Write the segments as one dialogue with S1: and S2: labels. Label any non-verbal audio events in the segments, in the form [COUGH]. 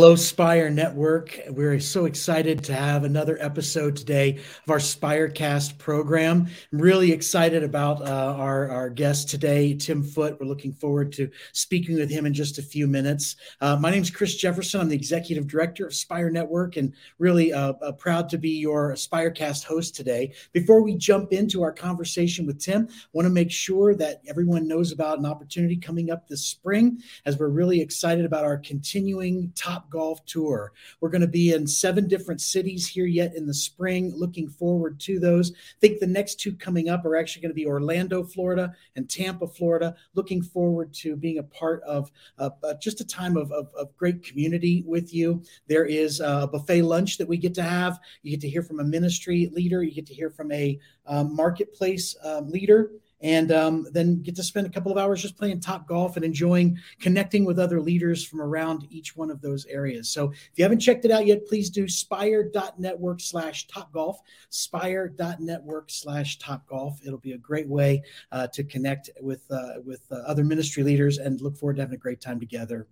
S1: Hello, Spire Network. We're so excited to have another episode today of our Spirecast program. I'm really excited about uh, our, our guest today, Tim Foot. We're looking forward to speaking with him in just a few minutes. Uh, my name is Chris Jefferson. I'm the Executive Director of Spire Network and really uh, uh, proud to be your Spirecast host today. Before we jump into our conversation with Tim, I want to make sure that everyone knows about an opportunity coming up this spring as we're really excited about our continuing Top Golf Tour. We're going to be in seven different cities here yet in the spring. Looking forward to those. I think the next two coming up are actually going to be Orlando, Florida, and Tampa, Florida. Looking forward to being a part of uh, uh, just a time of, of, of, great community with you. There is a buffet lunch that we get to have. You get to hear from a ministry leader. You get to hear from a um, marketplace um, leader and um, then get to spend a couple of hours just playing top golf and enjoying connecting with other leaders from around each one of those areas. So if you haven't checked it out yet, please do spire.network slash top golf, spire.network slash top golf. It'll be a great way uh, to connect with, uh, with uh, other ministry leaders and look forward to having a great time together.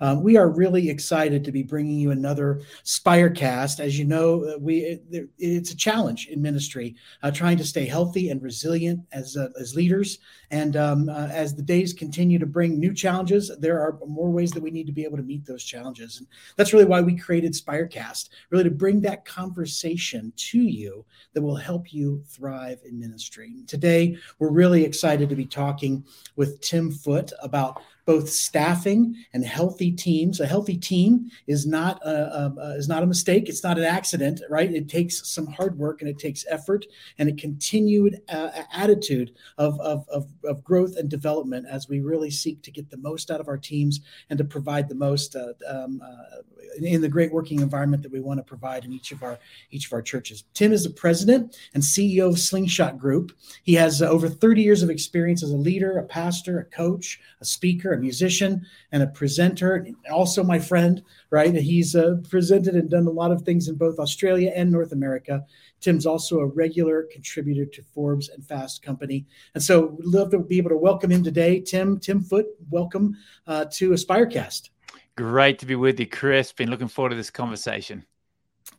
S1: Um, we are really excited to be bringing you another Spirecast. As you know, uh, we it, it's a challenge in ministry, uh, trying to stay healthy and resilient as uh, as leaders. And um, uh, as the days continue to bring new challenges, there are more ways that we need to be able to meet those challenges. And that's really why we created Spirecast, really to bring that conversation to you that will help you thrive in ministry. Today, we're really excited to be talking with Tim Foot about both staffing and healthy teams. A healthy team is not a, a, is not a mistake. It's not an accident, right? It takes some hard work and it takes effort and a continued uh, attitude of, of, of, of, growth and development as we really seek to get the most out of our teams and to provide the most uh, um, uh, in the great working environment that we want to provide in each of our each of our churches. Tim is the president and CEO of Slingshot Group. He has over 30 years of experience as a leader, a pastor, a coach, a speaker, musician, and a presenter. Also, my friend, right? He's uh, presented and done a lot of things in both Australia and North America. Tim's also a regular contributor to Forbes and Fast Company, and so we'd love to be able to welcome him today. Tim, Tim Foot, welcome uh, to Aspirecast.
S2: Great to be with you, Chris. Been looking forward to this conversation.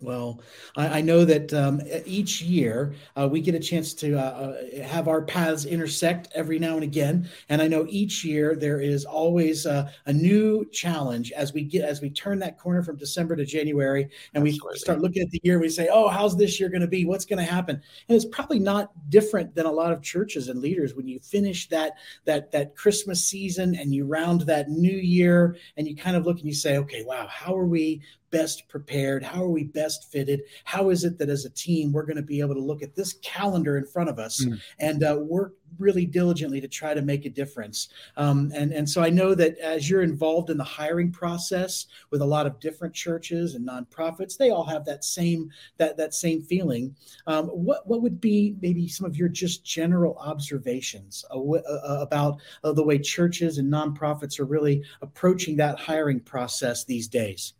S1: Well, I, I know that um, each year uh, we get a chance to uh, uh, have our paths intersect every now and again, and I know each year there is always uh, a new challenge as we get as we turn that corner from December to January, and we Absolutely. start looking at the year. We say, "Oh, how's this year going to be? What's going to happen?" And it's probably not different than a lot of churches and leaders when you finish that that that Christmas season and you round that New Year, and you kind of look and you say, "Okay, wow, how are we best prepared? How are we best fitted? How is it that as a team we're going to be able to look at this calendar in front of us mm. and uh, work really diligently to try to make a difference? Um, and and so I know that as you're involved in the hiring process with a lot of different churches and nonprofits, they all have that same that that same feeling. Um, what what would be maybe some of your just general observations about uh, the way churches and nonprofits are really approaching that hiring process these days?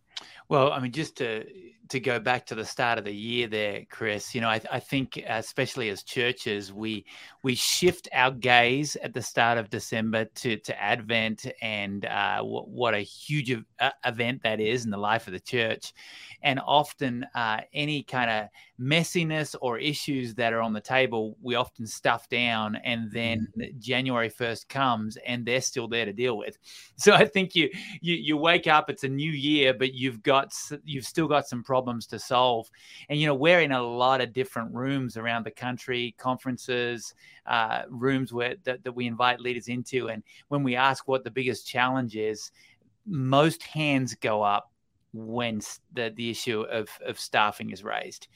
S2: Well, I mean, just to to go back to the start of the year there, Chris, you know, I, I, think especially as churches, we we shift our gaze at the start of December to to Advent and uh, w- what a huge uh, event that is in the life of the church, and often uh, any kind of messiness or issues that are on the table, we often stuff down, and then mm-hmm. January first comes, and they're still there to deal with. [LAUGHS] So I think you you you wake up, it's a new year, but you've got you've still got some problems to solve, and you know we're in a lot of different rooms around the country, conferences, uh, rooms where that, that we invite leaders into, and when we ask what the biggest challenge is, most hands go up when the, the issue of, of staffing is raised.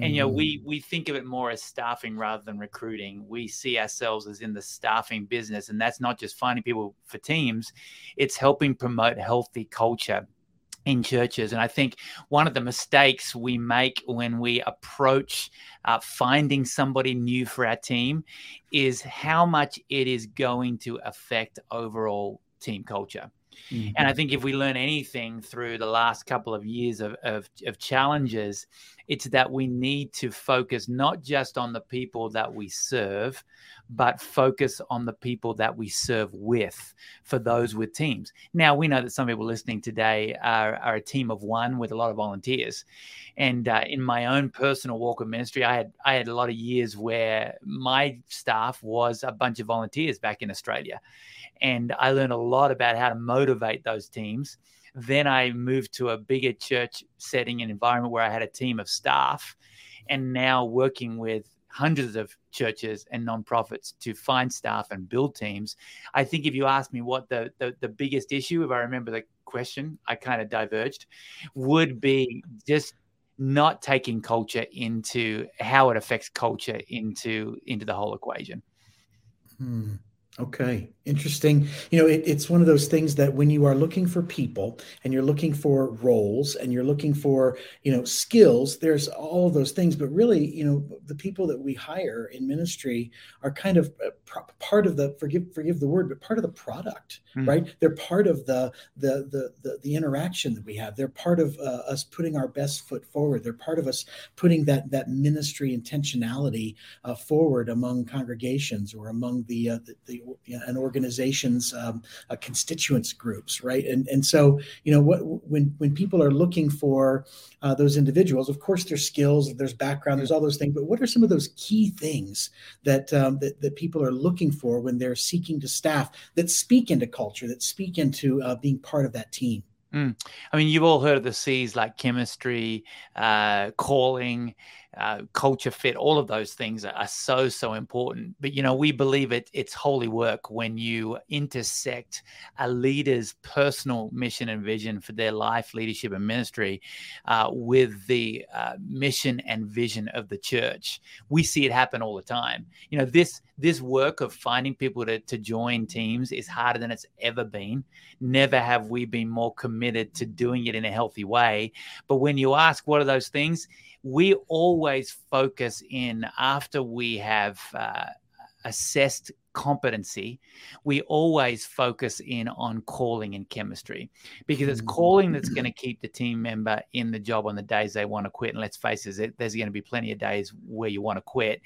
S2: And, you know, we, mm. we think of it more as staffing rather than recruiting. We see ourselves as in the staffing business. And that's not just finding people for teams, it's helping promote healthy culture in churches. And I think one of the mistakes we make when we approach uh, finding somebody new for our team is how much it is going to affect overall team culture. Mm-hmm. And I think if we learn anything through the last couple of years of, of, of, challenges, it's that we need to focus not just on the people that we serve, but focus on the people that we serve with for those with teams. Now, we know that some people listening today are, are a team of one with a lot of volunteers. And uh, in my own personal walk of ministry, I had I had a lot of years where my staff was a bunch of volunteers back in Australia, and I learned a lot about how to motivate those teams. Then I moved to a bigger church setting and environment where I had a team of staff, and now working with hundreds of churches and nonprofits to find staff and build teams. I think if you ask me what the, the, the biggest issue, if I remember the question, I kind of diverged, would be just not taking culture into how it affects culture into into the whole equation.
S1: Hmm. Okay, interesting. You know, it, it's one of those things that when you are looking for people and you're looking for roles and you're looking for, you know, skills, there's all of those things. But really, you know, the people that we hire in ministry are kind of uh, part of the forgive forgive the word, but part of the product, mm. right? They're part of the, the the the the interaction that we have. They're part of uh, us putting our best foot forward. They're part of us putting that that ministry intentionality uh, forward among congregations or among the uh, the, the an organization's um, uh, constituents groups, right? And and so you know what when when people are looking for uh, those individuals, of course, there's skills, there's background, there's all those things. But what are some of those key things that um, that that people are looking for when they're seeking to staff that speak into culture, that speak into uh, being part of that team?
S2: Mm. I mean, you've all heard of the C's like chemistry, uh, calling, uh, culture fit, all of those things are, are, so so important. But you know, we believe it it's holy work when you intersect a leader's personal mission and vision for their life, leadership, and ministry uh, with the uh, mission and vision of the church. We see it happen all the time. You know, this this work of finding people to, to join teams is harder than it's ever been. Never have we been more committed to doing it in a healthy way. But when you ask what are those things, we always focus in after we have uh, assessed competency, we always focus in on calling and chemistry because it's mm. calling that's going to [CLEARS THROAT] keep the team member in the job on the days they want to quit. And let's face it, there's going to be plenty of days where you want to quit.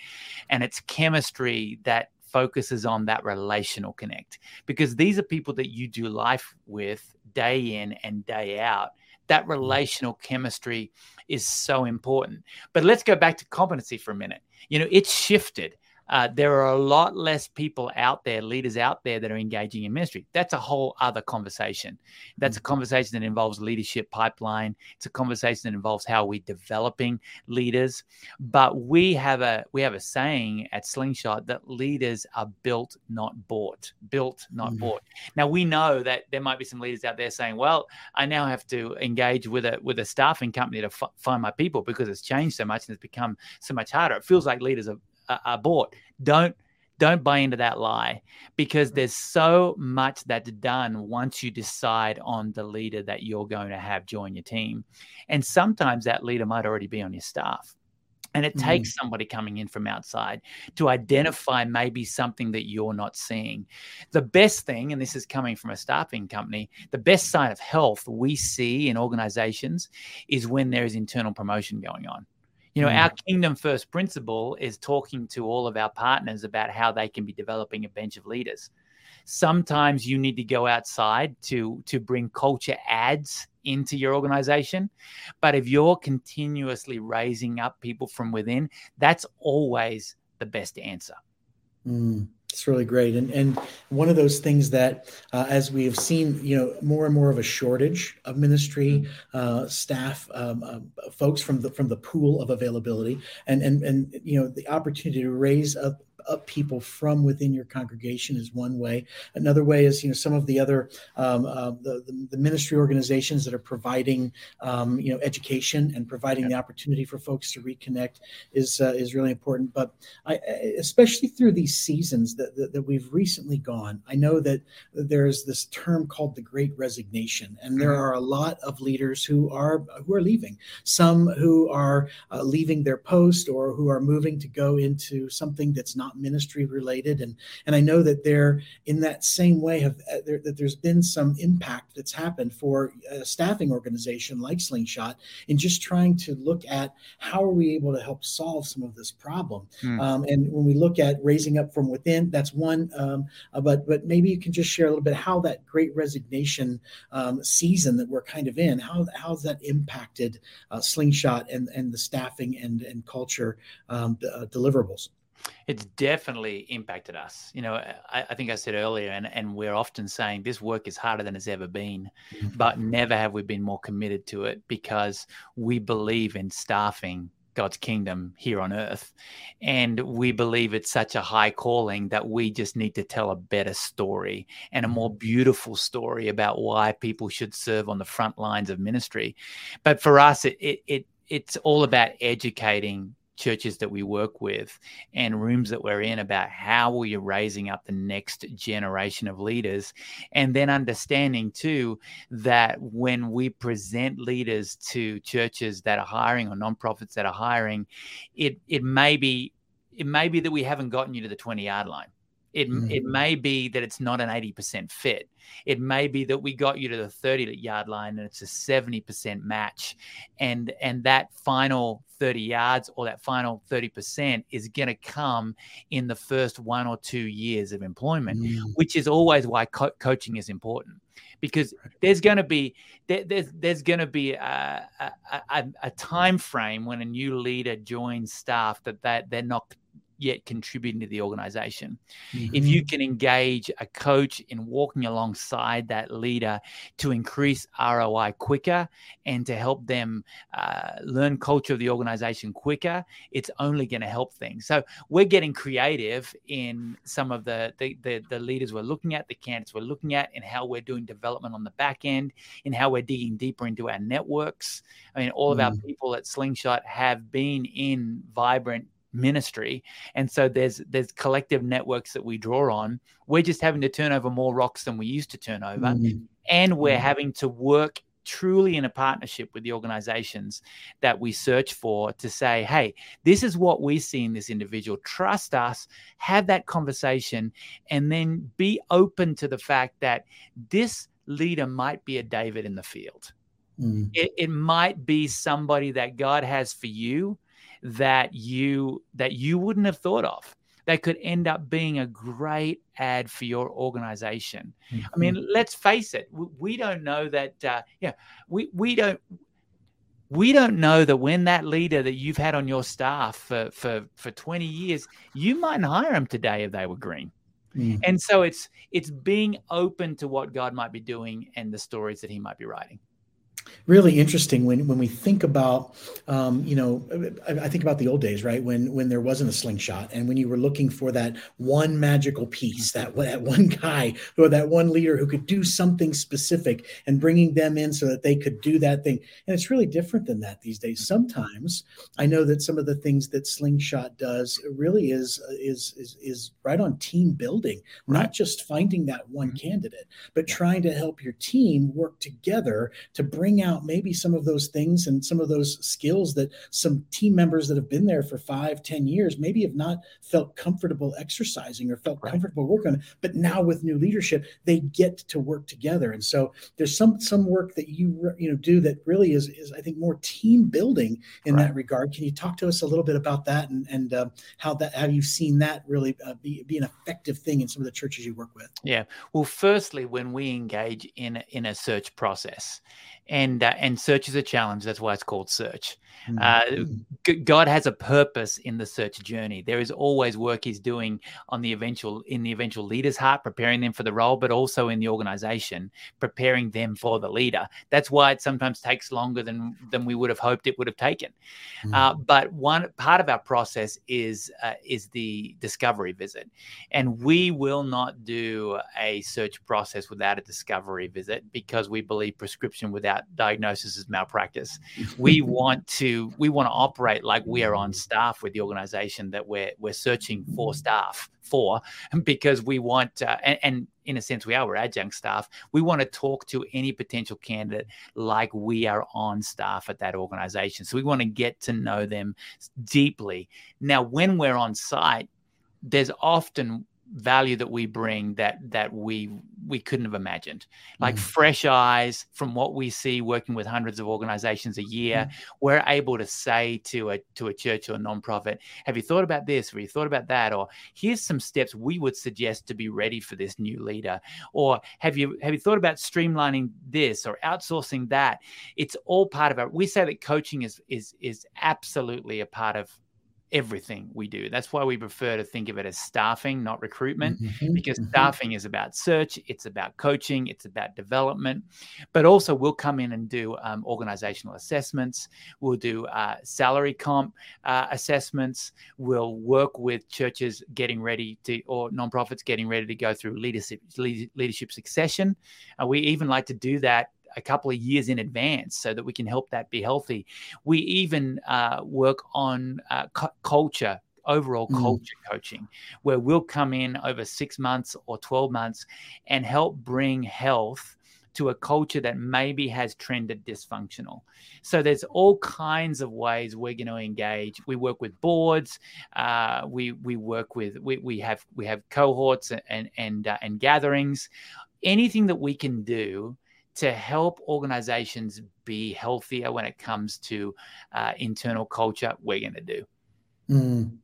S2: And it's chemistry that focuses on that relational connect because these are people that you do life with day in and day out that relational chemistry is so important. But let's go back to competency for a minute. You know, it's shifted uh, there are a lot less people out there, leaders out there that are engaging in ministry. That's a whole other conversation. That's a mm-hmm. conversation that involves leadership pipeline. It's a conversation that involves how we're developing leaders. But we have a we have a saying at Slingshot that leaders are built, not bought. Built, not mm-hmm. bought. Now we know that there might be some leaders out there saying, "Well, I now have to engage with a with a staffing company to f- find my people because it's changed so much and it's become so much harder." It feels like leaders are are bought. Don't don't buy into that lie because there's so much that's done once you decide on the leader that you're going to have join your team. And sometimes that leader might already be on your staff. And it mm-hmm. takes somebody coming in from outside to identify maybe something that you're not seeing. The best thing, and this is coming from a staffing company, the best sign of health we see in organizations is when there is internal promotion going on. You know, mm. our kingdom first principle is talking to all of our partners about how they can be developing a bench of leaders. Sometimes you need to go outside to to bring culture adds into your organization, but if you're continuously raising up people from within, that's always the best answer.
S1: Mm. It's really great, and and one of those things that, uh, as we have seen, you know, more and more of a shortage of ministry mm-hmm. uh, staff, um, uh, folks from the from the pool of availability, and and and you know, the opportunity to raise up up people from within your congregation is one way. Another way is you know some of the other um, uh, the, the, the ministry organizations that are providing um, you know education and providing the opportunity for folks to reconnect is uh, is really important. But I, especially through these seasons that, that, that we've recently gone, I know that there's this term called the Great Resignation, and there mm-hmm. are a lot of leaders who are who are leaving. Some who are uh, leaving their post or who are moving to go into something that's not not ministry related. And and I know that there, in that same way, have uh, there, that there's been some impact that's happened for a staffing organization like Slingshot in just trying to look at how are we able to help solve some of this problem. Mm. Um, and when we look at raising up from within, that's one. Um, uh, but but maybe you can just share a little bit how that Great Resignation um, season that we're kind of in, how how's that impacted uh, Slingshot and and the staffing and and culture um, uh, deliverables?
S2: It's definitely impacted us. You know, I, I, think I said earlier, and, and we're often saying this work is harder than it's ever been, mm-hmm. but never have we been more committed to it because we believe in staffing God's kingdom here on earth. And we believe it's such a high calling that we just need to tell a better story and a more mm-hmm. beautiful story about why people should serve on the front lines of ministry. But for us, it, it, it it's all about educating churches that we work with and rooms that we're in about how we are raising up the next generation of leaders. And then understanding too that when we present leaders to churches that are hiring or nonprofits that are hiring it it may be it may be that we haven't gotten you to the 20 yard line it, mm. it may be that it's not an 80% fit. It may be that we got you to the 30 yard line and it's a 70% match. And and that final 30 yards or that final 30% is going to come in the first one or two years of employment, mm. which is always why co- coaching is important because there's going to be there, there's there's going to be a, a, a, a, time frame when a new leader joins staff that that they're not yet contributing to the organization. Mm-hmm. If you can engage a coach in walking alongside that leader to increase ROI quicker and to help them uh, learn culture of the organization quicker, it's only going to help things. So we're getting creative in some of the, the, the, the leaders we're looking at, the candidates we're looking at, and how we're doing development on the back end, in how we're digging deeper into our networks. I mean, all mm. of our mm. people at Slingshot have been in vibrant ministry and so there's there's collective networks that we draw on we're just having to turn over more rocks than we used to turn over mm-hmm. and we're mm-hmm. having to work truly in a partnership with the organizations that we search for to say hey this is what we see in this individual trust us have that conversation and then be open to the fact that this leader might be a david in the field mm. it, it might be somebody that god has for you that you that you wouldn't have thought of that could end up being a great add for your organization. Mm-hmm. I mean, let's face it, we, don't know that. Uh, yeah, we we don't. We don't know that when that leader that you've had on your staff for, for, for 20 years, you mightn't hire him today if they were green. Mm. And so it's it's being open to what God might be doing and the stories that he might be writing
S1: really interesting when when we think about um, you know I, I, think about the old days right when when there wasn't a slingshot and when you were looking for that one magical piece that that one guy or that one leader who could do something specific and bringing them in so that they could do that thing and it's really different than that these days sometimes i know that some of the things that slingshot does really is is is, is right on team building right. not just finding that one mm-hmm. candidate but trying to help your team work together to bring out out maybe some of those things and some of those skills that some team members that have been there for five, ten years maybe have not felt comfortable exercising or felt right. comfortable working on. But now with new leadership, they get to work together. And so there's some some work that you you know do that really is is I think more team building in right. that regard. Can you talk to us a little bit about that and and uh, how that have you seen that really uh, be, be an effective thing in some of the churches you work with?
S2: Yeah. Well, firstly, when we engage in in a search process, and uh, and search is a challenge. That's why it's called search. Mm-hmm. Uh, God has a purpose in the search journey. There is always work He's doing on the eventual in the eventual leader's heart, preparing them for the role, but also in the organization, preparing them for the leader. That's why it sometimes takes longer than than we would have hoped it would have taken. Mm-hmm. Uh, but one part of our process is uh, is the discovery visit, and we will not do a search process without a discovery visit because we believe prescription without diagnosis is malpractice. We want to we want to operate like we are on staff with the organization that we're we're searching for staff for [LAUGHS] because we want uh, and, and in a sense we are we're adjunct staff. We want to talk to any potential candidate like we are on staff at that organization. So we want to get to know them deeply. Now when we're on site there's often value that we bring that that we we couldn't have imagined. Like mm. fresh eyes from what we see working with hundreds of organizations a year mm. we're able to say to a to a church or a nonprofit have you thought about this? Or have you thought about that? Or here's some steps we would suggest to be ready for this new leader. Or have you have you thought about streamlining this or outsourcing that? It's all part of it we say that coaching is is is absolutely a part of everything we do. That's why we prefer to think of it as staffing, not recruitment, mm-hmm, because mm-hmm. staffing is about search, it's about coaching, it's about development. But also, we'll come in and do um, organizational assessments, we'll do uh, salary comp uh, assessments, we'll work with churches getting ready to, or nonprofits getting ready to go through leadership, leadership succession. Uh, we even like to do that a couple of years in advance so that we can help that be healthy. We even uh, work on uh, cu- culture overall mm. culture coaching, where we'll come in over six months or 12 months and help bring health to a culture that maybe has trended dysfunctional. So there's all kinds of ways we're going to engage. We work with boards. Uh, we we work with we, we have we have cohorts and and uh, and gatherings. Anything that we can do to help organizations be healthier when it comes to uh, internal culture, we're going to do.
S1: Mm.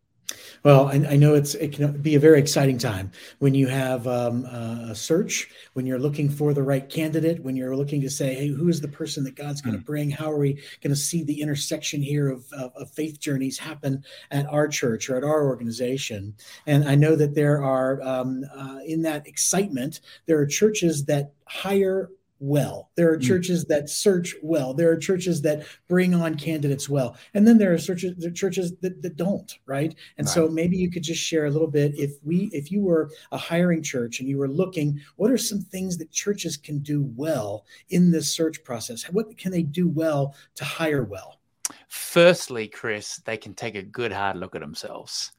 S1: Well, I, I, know it's it can be a very exciting time when you have um, a search, when you're looking for the right candidate, when you're looking to say, "Hey, who is the person that God's going to mm. bring? How are we going to see the intersection here of, of, of, faith journeys happen at our church or at our organization?" And I know that there are um, uh, in that excitement, there are churches that hire well. There are hmm. churches that search well. There are churches that bring on candidates well. And then there are churches, there are churches that, that don't, right? And right. so maybe you could just share a little bit if we if you were a hiring church and you were looking, what are some things that churches can do well in this search process? What can they do well to hire well?
S2: Firstly, Chris, they can take a good hard look at themselves.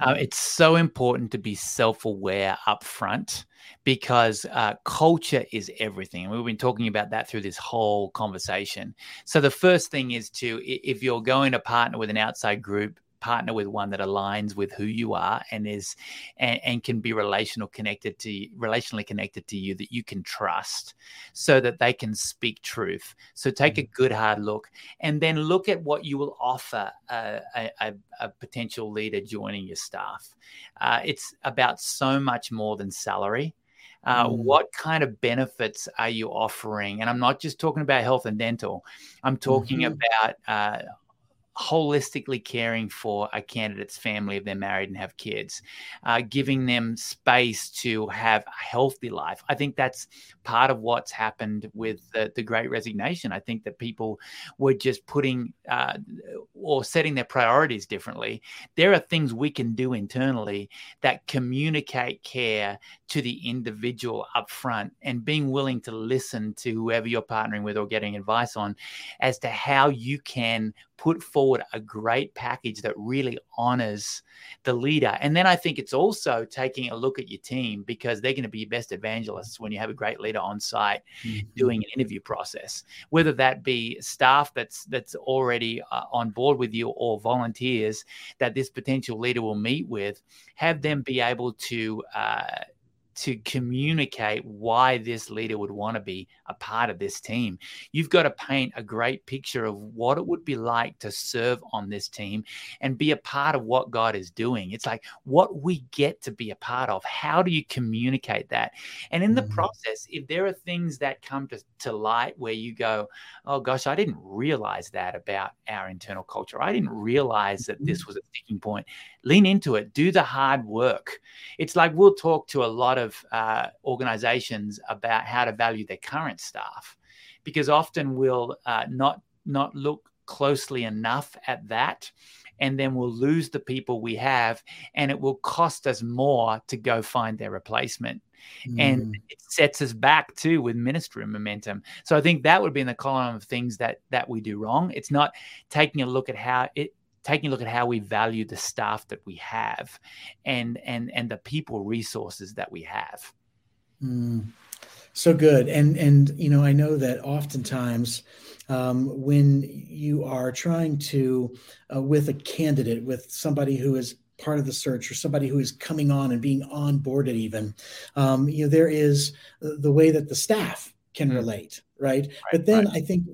S2: Uh, it's so important to be self aware up front because uh, culture is everything. And we've been talking about that through this whole conversation. So, the first thing is to, if you're going to partner with an outside group, partner with one that aligns with who you are and is and, and, can be relational connected to relationally connected to you that you can trust so that they can speak truth so take mm-hmm. a good hard look and then look at what you will offer a, a, a potential leader joining your staff uh, it's about so much more than salary uh, mm. what kind of benefits are you offering? And I'm not just talking about health and dental. I'm talking mm-hmm. about uh, holistically caring for a candidate's family if they're married and have kids, uh, giving them space to have a healthy life. I think that's part of what's happened with the, the Great Resignation. I think that people were just putting uh, or setting their priorities differently. There are things we can do internally that communicate care to the individual up front and being willing to listen to whoever you're partnering with or getting advice on as to how you can put forward a great package that really honors the leader. And then I think it's also taking a look at your team because they're going to be your best evangelists when you have a great leader on site mm-hmm. doing an interview process, whether that be staff that's that's already uh, on board with you or volunteers that this potential leader will meet with, have them be able to uh, to communicate why this leader would want to be a part of this team. You've got to paint a great picture of what it would be like to serve on this team and be a part of what God is doing. It's like what we get to be a part of. How do you communicate that? And in the mm-hmm. process, if there are things that come to, to light where you go, oh gosh, I didn't realize that about our internal culture. I didn't realize that this mm-hmm. was a sticking point. Lean into it, do the hard work. It's like we'll talk to a lot of uh, organizations about how to value their current staff because often we'll uh, not not look closely enough at that and then we'll lose the people we have and it will cost us more to go find their replacement. Mm. and it sets us back too with ministry momentum. So i think that would be in the column of things that that we do wrong. It's not taking a look at how it taking a look at how we value the staff that we have and and and the people resources that we have.
S1: Mm, so good. And and you know i know that oftentimes um, when you are trying to uh, with a candidate with somebody who is part of the search or somebody who is coming on and being onboarded even um, you know there is the way that the staff can mm. relate right? right but then right. I think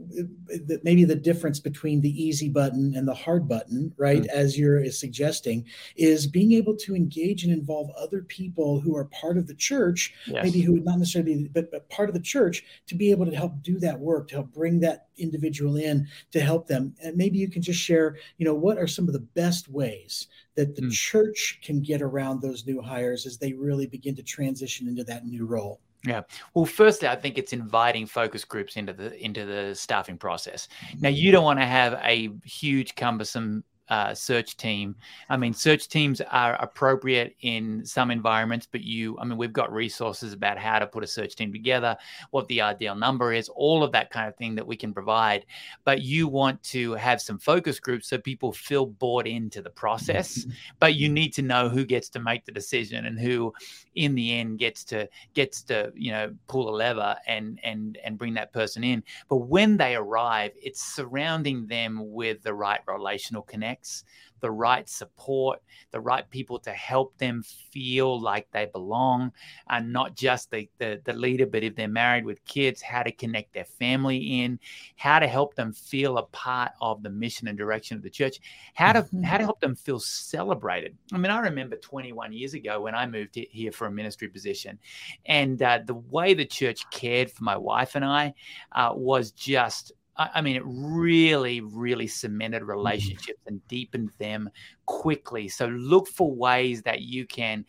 S1: that maybe the difference between the easy button and the hard button, right, mm-hmm. as you're suggesting, is being able to engage and involve other people who are part of the church, yes. maybe who would not necessarily be, but, but part of the church, to be able to help do that work, to help bring that individual in, to help them. And maybe you can just share, you know, what are some of the best ways that the mm. church can get around those new hires as they really begin to transition into that new role?
S2: Yeah. Well, firstly, I think it's inviting focus groups into the into the staffing process. Now, mm-hmm. you don't want to have a huge, cumbersome uh, search team. I mean, search teams are appropriate in some environments, but you, I mean, we've got resources about how to put a search team together, what the ideal number is, all of that kind of thing that we can provide. But you want to have some focus groups so people feel bought into the process. [LAUGHS] But you need to know who gets to make the decision and who, in the end, gets to gets to you know pull a lever and and and bring that person in. But when they arrive, it's surrounding them with the right relational connection connects, the right support, the right people to help them feel like they belong, and not just the, the, the leader, but if they're married with kids, how to connect their family in, how to help them feel a part of the mission and direction of the church, how to mm-hmm. how to help them feel celebrated. I mean, I remember 21 years ago when I moved here for a ministry position, and uh, the way the church cared for my wife and I uh, was just I mean, it really, really cemented mm-hmm. relationships and deepened them quickly. So look for ways that you can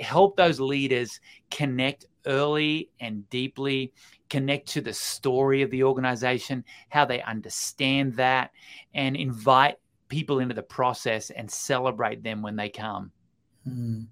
S2: help those leaders connect early and deeply, connect to the story of the organization, how they understand that, and invite people into the process and celebrate them when they come.
S1: Mm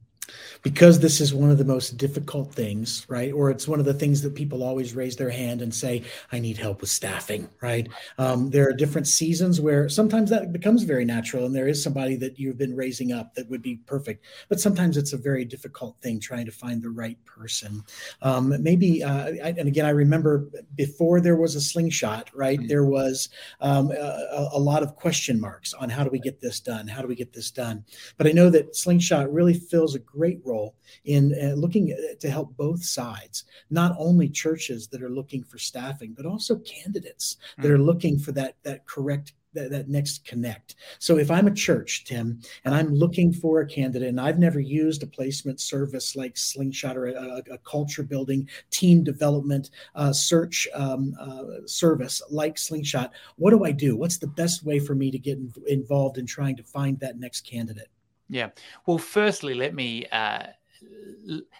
S1: because this is one of the most difficult things, right? Or it's one of the things that people always raise their hand and say, I need help with staffing, right? Um, there are different seasons where sometimes that becomes very natural and there is somebody that you've been raising up that would be perfect. But sometimes it's a very difficult thing trying to find the right person. Um, maybe, uh, I, and again, I remember before there was a slingshot, right? Mm-hmm. There was um, a, a lot of question marks on how do we get this done? How do we get this done? But I know that slingshot really fills a great role in uh, looking to help both sides, not only churches that are looking for staffing, but also candidates mm-hmm. that are looking for that that correct that, that next connect. So if I'm a church, Tim, and I'm looking for a candidate, and I've never used a placement service like Slingshot or a, a culture building, team development, uh, search um, uh, service like Slingshot, what do I do? What's the best way for me to get in, involved in trying to find that next candidate?
S2: Yeah. Well, firstly, let me uh,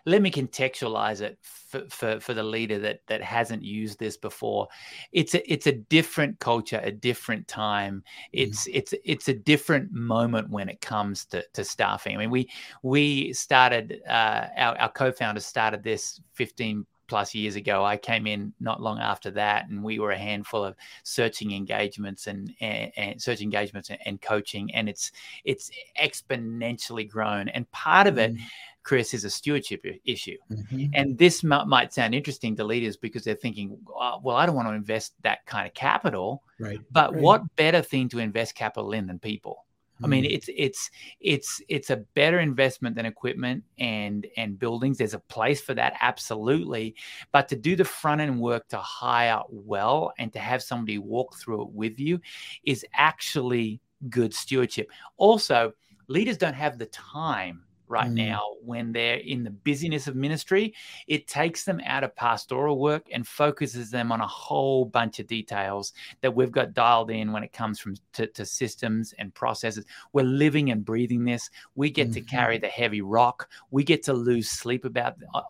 S2: let me contextualize it for, for, for the leader that that hasn't used this before. It's a it's a different culture, a different time. It's mm. it's it's a different moment when it comes to, to staffing. I mean, we we started uh, our our co-founders started this 15 plus years ago. I came in not long after that, and we were a handful of searching engagements and, and, and search engagements and, and, coaching, and it's it's exponentially grown. And part of it. Mm. Chris, is a stewardship issue. Mm-hmm. And this m- might sound interesting to leaders because they're thinking, oh, well, I don't want to invest that kind of capital.
S1: Right.
S2: But
S1: right.
S2: what better thing to invest capital in than people? I mean, mm. it's it's it's it's a better investment than equipment and and buildings. There's a place for that, absolutely. But to do the front end work to hire well and to have somebody walk through it with you is actually good stewardship. Also, leaders don't have the time right mm. now when they're in the busyness of ministry. It takes them out of pastoral work and focuses them on a whole bunch of details that we've got dialed in when it comes from to, to systems and processes. We're living and breathing this. We get mm-hmm. to carry the heavy rock. We get to lose sleep about uh,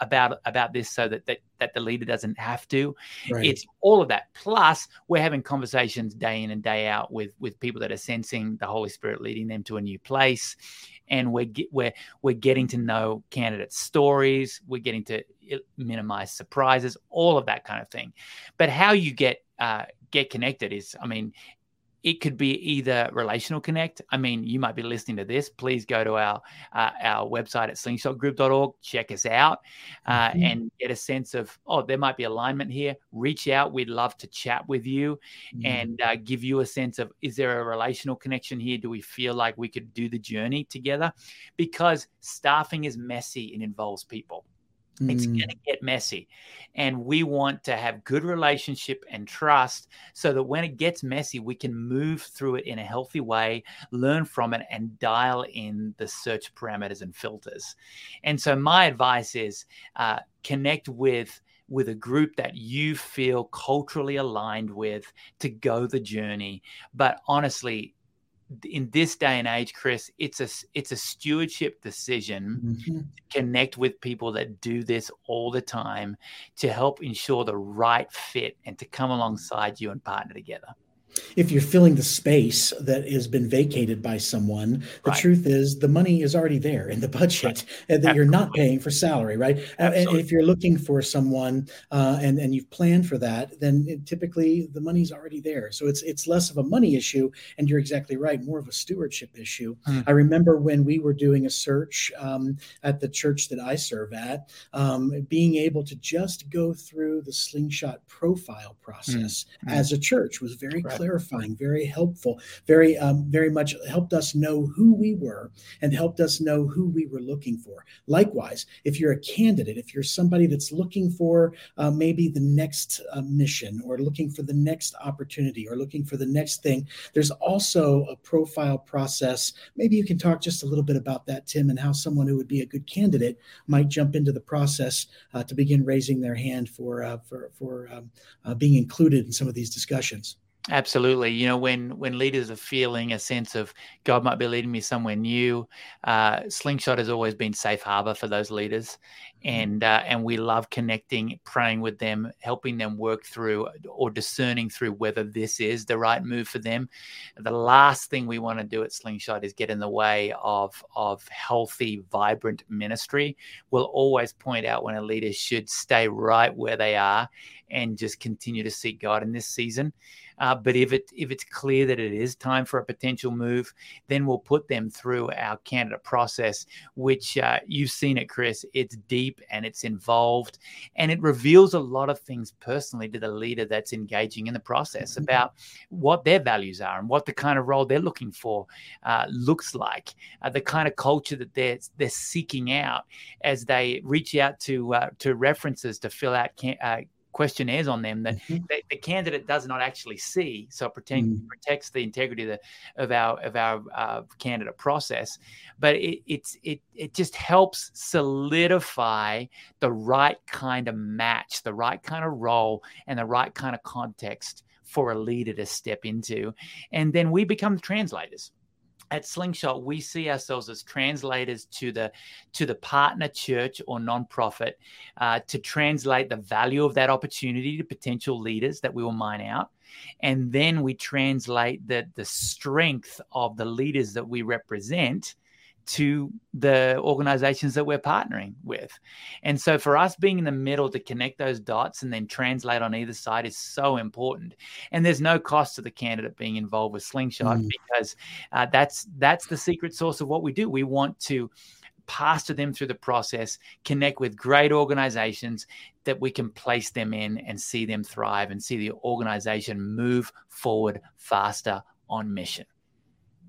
S2: about about this so that that that the leader doesn't have to. Right. It's all of that. Plus, we're having conversations day in and day out with with people that are sensing the Holy Spirit leading them to a new place and we're we're we're getting to know candidates' stories. We're getting to minimize surprises, all of that kind of thing. But how you get uh, get connected is, I mean, it could be either relational connect. I mean, you might be listening to this. Please go to our uh, our website at slingshotgroup.org, check us out, uh, mm-hmm. and get a sense of oh, there might be alignment here. Reach out. We'd love to chat with you mm-hmm. and uh, give you a sense of is there a relational connection here? Do we feel like we could do the journey together? Because staffing is messy and involves people. It's mm. going to get messy. And we want to have good relationship and trust so that when it gets messy, we can move through it in a healthy way, learn from it, and dial in the search parameters and filters. And so, my advice is uh, connect with with a group that you feel culturally aligned with to go the journey. But honestly, in this day and age, Chris, it's a it's a stewardship decision mm-hmm. to connect with people that do this all the time to help ensure the right fit and to come alongside you and partner together
S1: if you're filling the space that has been vacated by someone the right. truth is the money is already there in the budget right. and that you're not paying for salary right Absolutely. and if you're looking for someone uh, and and you've planned for that then it, typically the money's already there so it's it's less of a money issue and you're exactly right more of a stewardship issue mm. i remember when we were doing a search um, at the church that i serve at um, being able to just go through the slingshot profile process mm. as a church was very right clarifying, very helpful, very um, very much helped us know who we were and helped us know who we were looking for. Likewise, if you're a candidate, if you're somebody that's looking for uh, maybe the next uh, mission or looking for the next opportunity or looking for the next thing, there's also a profile process. Maybe you can talk just a little bit about that, Tim, and how someone who would be a good candidate might jump into the process uh, to begin raising their hand for uh, for for um, uh, being included in some of these discussions.
S2: Absolutely. You know, when when leaders are feeling a sense of God might be leading me somewhere new, uh, Slingshot has always been safe harbor for those leaders, mm-hmm. and uh, and we love connecting, praying with them, helping them work through or discerning through whether this is the right move for them. The last thing we want to do at Slingshot is get in the way of of healthy, vibrant ministry. We'll always point out when a leader should stay right where they are and just continue to seek God in this season. Uh, but if it if it's clear that it is time for a potential move, then we'll put them through our candidate process, which uh, you've seen it, Chris. It's deep and it's involved, and it reveals a lot of things personally to the leader that's engaging in the process mm-hmm. about what their values are and what the kind of role they're looking for uh, looks like, uh, the kind of culture that they're they're seeking out as they reach out to uh, to references to fill out. Can- uh, questionnaires on them that mm-hmm. the, the, candidate does not actually see. So it protect, mm. protects the integrity of, the, of our of our uh, candidate process. But it, it's it it just helps solidify the right kind of match, the right kind of role, and the right kind of context for a leader to step into, and then we become translators at slingshot we see ourselves as translators to the to the partner church or nonprofit uh, to translate the value of that opportunity to potential leaders that we will mine out. And then we translate the the strength of the leaders that we represent to the organizations that we're partnering with. And so for us being in the middle to connect those dots and then translate on either side is so important. And there's no cost to the candidate being involved with Slingshot mm. because uh, that's that's the secret source of what we do. We want to pastor them through the process, connect with great organizations that we can place them in and see them thrive and see the organization move forward faster on mission.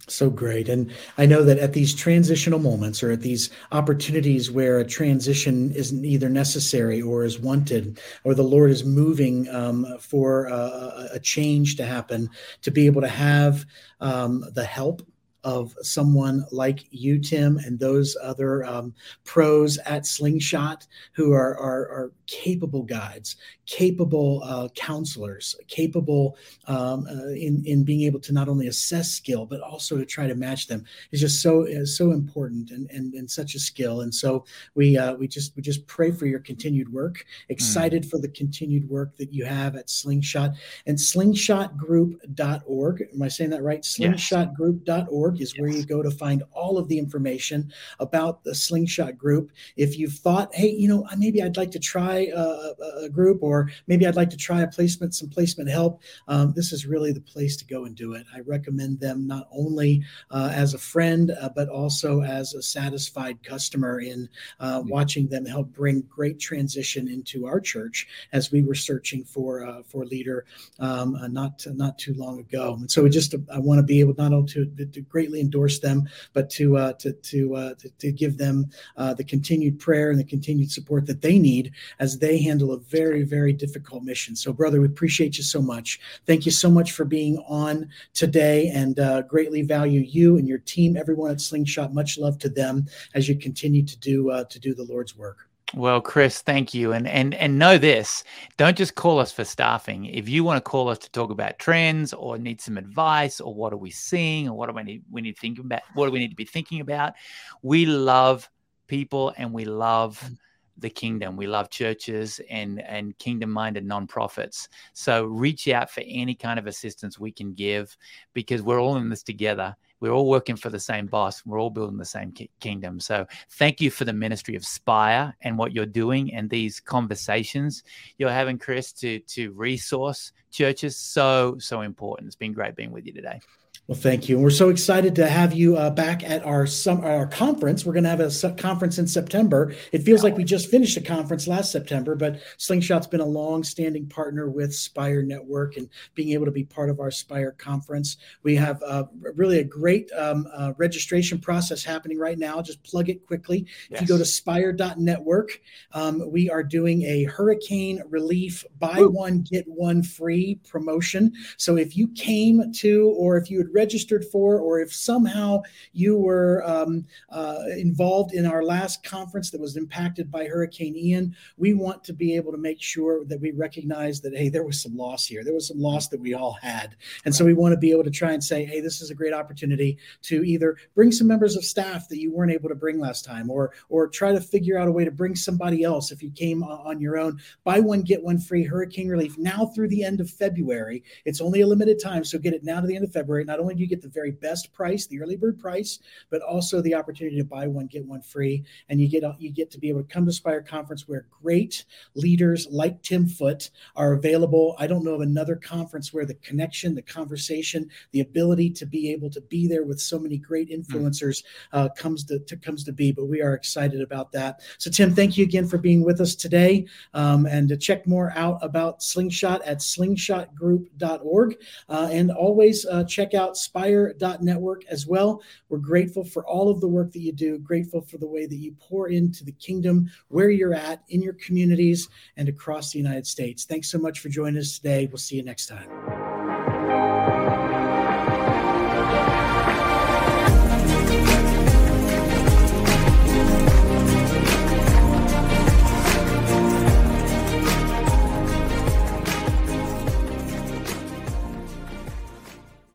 S1: So great. And I know that at these transitional moments or at these opportunities where a transition isn't either necessary or is wanted, or the Lord is moving um, for a, a, change to happen, to be able to have um, the help of someone like you, Tim, and those other um, pros at Slingshot who are, are, are capable guides, capable uh, counselors, capable um, uh, in, in being able to not only assess skill, but also to try to match them is just so is so important and, and, and such a skill. And so we uh, we just we just pray for your continued work, excited mm. for the continued work that you have at Slingshot and slingshotgroup.org. Am I saying that right? Slingshotgroup.org is yes. where you go to find all of the information about the Slingshot group. If you've thought, hey, you know, maybe I'd like to try a, a group or maybe I'd like to try a placement, some placement help, um, this is really the place to go and do it. I recommend them not only uh, as a friend, uh, but also as a satisfied customer in uh, mm-hmm. watching them help bring great transition into our church as we were searching for uh, for leader um, uh, not not too long ago. And so we just I want to be able not only to, to greatly endorse them, but to uh, to to, to, to give them the continued prayer and the continued support that they need as they handle a very very difficult mission. So brother, we appreciate you so much. Thank you so much for being on today and uh, greatly value you and your team, everyone at Slingshot. Much love to them as you continue to do uh, to do the Lord's work.
S2: Well, Chris, thank you. And and and know this, don't just call us for staffing. If you want to call us to talk about trends or need some advice or what are we seeing or what do we need we need to think about what do we need to be thinking about? We love people and we love mm. the kingdom. We love churches and and kingdom minded nonprofits. So reach out for any kind of assistance we can give because we're all in this together we're all working for the same boss. We're all building the same ki- kingdom. So thank you for the ministry of Spire and what you're doing and these conversations you're having, Chris, to to resource churches. So so important. It's been great being with you today.
S1: Well, thank you. And we're so excited to have you uh, back at our some our conference. We're going to have a conference in September. It feels like we just finished a conference last September, but Slingshot's been a long-standing partner with Spire Network and being able to be part of our Spire conference. We have uh, really a great um, uh, registration process happening right now. Just plug it quickly. Yes. If you go to spire.network, um, we are doing a hurricane relief buy one get one free promotion. So if you came to or if you had registered for, or if somehow you were um, uh, involved in our last conference that was impacted by Hurricane Ian, we want to be able to make sure that we recognize that, hey, there was some loss here. There was some loss that we all had. And so we want to be able to try and say, hey, this is a great opportunity to either bring some members of staff that you weren't able to bring last time, or, or try to figure out a way to bring somebody else if you came on your own. Buy one, get one free hurricane relief now through the end of February. It's only a limited time, so get it now to the end of February. Not only do you get the very best price, the early bird price, but also the opportunity to buy one get one free, and you get you get to be able to come to Spire Conference where great leaders like Tim Foot are available. I don't know of another conference where the connection, the conversation, the ability to be able to be there with so many great hmm. influencers uh, comes to, to, comes to be. But we are excited about that. So Tim, thank you again for being with us today, um, and to check more out about Slingshot at slingshotgroup.org, uh, and always uh, check out spire.network as well. We're grateful for all of the work that you do, grateful for the way that you pour into the kingdom where you're at in your communities and across the United States. Thanks so much for joining us today. We'll see you next time.